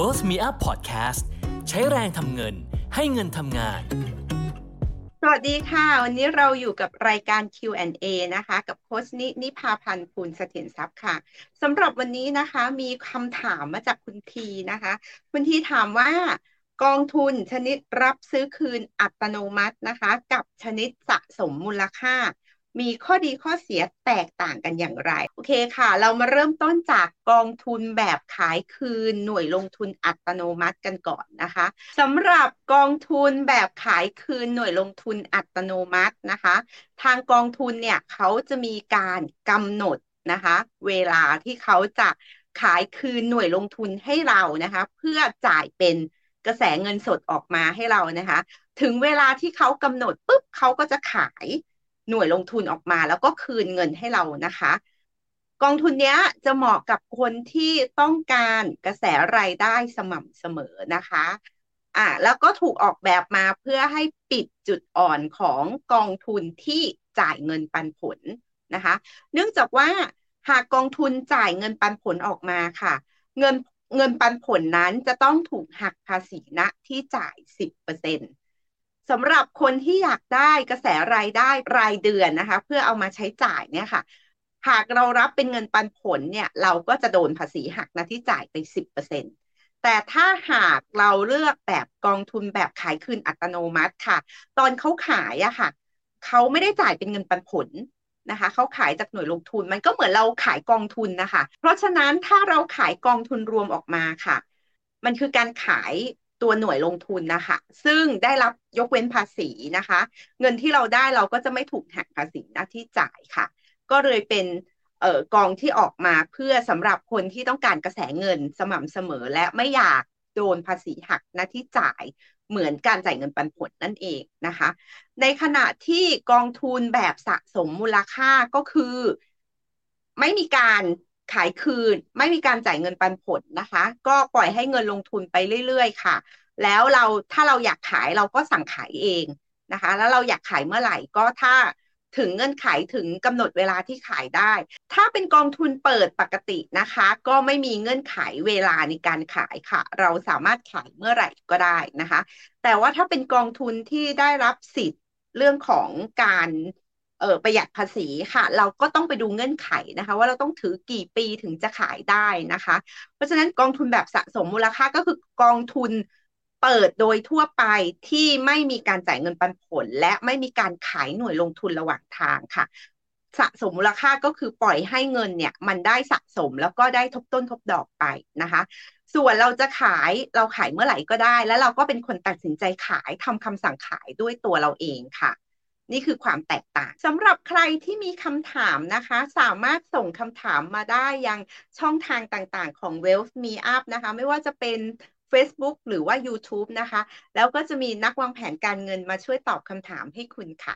World Me Up Podcast ใช้แรงทำเงินให้เงินทำงาน สวัสดีค่ะ วันนี้เราอยู่กับรายการ Q&A นะคะ กับโค้ชนินิพาพันธ์ภูลเสถียรทรัพย์ค่ะสำหรับวันนี้นะคะมีคำถามมาจากคุณทีนะคะ คุณทีถามว่ากองทุนชนิดรับซื้อคืนอัตโนมัตินะคะ กับชนิดสะสมมูลค่า มีข้อดีข้อเสียแตกต่างกันอย่างไร โอเคค่ะ เรามาเริ่มต้นจากกองทุนแบบขายคืนหน่วยลงทุนอัตโนมัติกันก่อนนะคะสำหรับกองทุนแบบขายคืนหน่วยลงทุนอัตโนมัตินะคะ ทางกองทุนเนี่ยเขาจะมีการกำหนดนะคะ เวลาที่เขาจะขายคืนหน่วยลงทุนให้เรานะคะ เพื่อจ่ายเป็นกระแสเงินสดออกมาให้เรานะคะ ถึงเวลาที่เขากำหนดปุ๊บเขาก็จะขาย หน่วยลงทุนออกมา แล้วก็คืนเงินให้เรานะคะ กองทุนนี้จะเหมาะกับคนที่ต้องการกระแสรายได้สม่ำเสมอนะคะอ่าแล้วก็ถูกออกแบบมาเพื่อให้ปิดจุดอ่อนของกองทุนที่จ่ายเงินปันผลนะคะ เนื่องจากว่าหากกองทุนจ่ายเงินปันผลออกมาค่ะ เงินเงินปันผลนั้นจะต้องถูกหักภาษีณที่จ่าย 10% สำหรับคนที่อยากได้กระแสรายได้รายเดือนนะคะ เพื่อเอามาใช้จ่ายเนี่ยค่ะ หากเรารับเป็นเงินปันผลเนี่ย เราก็จะโดนภาษีหักนะที่จ่ายไปสิบเปอร์เซ็นตแต่ถ้าหากเราเลือกแบบกองทุนแบบขายคืนอัตโนมัติค่ะ ตอนเขาขายอะค่ะ เขาไม่ได้จ่ายเป็นเงินปันผลนะคะเขาขายจากหน่วยลงทุนมันก็เหมือนเราขายกองทุนนะคะ เพราะฉะนั้นถ้าเราขายกองทุนรวมออกมาค่ะ มันคือการขาย ตัวหน่วยลงทุนนะคะ ซึ่งได้รับยกเว้นภาษีนะคะ เงินที่เราได้เราก็จะไม่ถูกหักภาษีหน้าที่จ่ายค่ะ ก็เลยเป็นเอ่อกองที่ออกมาเพื่อสำหรับคนที่ต้องการกระแสเงินสม่ำเสมอและไม่อยากโดนภาษีหักหน้าที่จ่ายเหมือนการจ่ายเงินปันผลนั่นเองนะคะ ในขณะที่กองทุนแบบสะสมมูลค่าก็คือ ไม่มีการ ขายคืน ไม่มีการจ่ายเงินปันผลนะคะ ก็ปล่อยให้เงินลงทุนไปเรื่อย ๆ ค่ะ แล้วเราถ้าเราอยากขายเราก็สั่งขายเองนะคะ แล้วเราอยากขายเมื่อไหร่ก็ถ้าถึงเงื่อนไขถึงกำหนดเวลาที่ขายได้ ถ้าเป็นกองทุนเปิดปกตินะคะ ก็ไม่มีเงื่อนไขเวลาในการขายค่ะ เราสามารถขายเมื่อไหร่ก็ได้นะคะ แต่ว่าถ้าเป็นกองทุนที่ได้รับสิทธิ์เรื่องของการ เออประหยัดภาษีค่ะ เราก็ต้องไปดูเงื่อนไขนะคะ ว่าเราต้องถือกี่ปีถึงจะขายได้นะคะ เพราะฉะนั้นกองทุนแบบสะสมมูลค่าก็คือกองทุนเปิดโดยทั่วไปที่ไม่มีการจ่ายเงินปันผล และไม่มีการขายหน่วยลงทุนระหว่างทางค่ะ สะสมมูลค่าก็คือปล่อยให้เงินเนี่ย มันได้สะสมแล้วก็ได้ทบต้นทบดอกไปนะคะ ส่วนเราจะขายเราขายเมื่อไหร่ก็ได้ แล้วเราก็เป็นคนตัดสินใจขายทำคำสั่งขายด้วยตัวเราเองค่ะ นี่คือความแตกต่างสำหรับใครที่มีคำถามนะคะ สามารถส่งคำถามมาได้ยังช่องทางต่างๆ ของ Wealth Me Up นะคะ ไม่ว่าจะเป็น Facebook หรือว่า YouTube นะคะ แล้วก็จะมีนักวางแผนการเงินมาช่วยตอบคำถามให้คุณค่ะ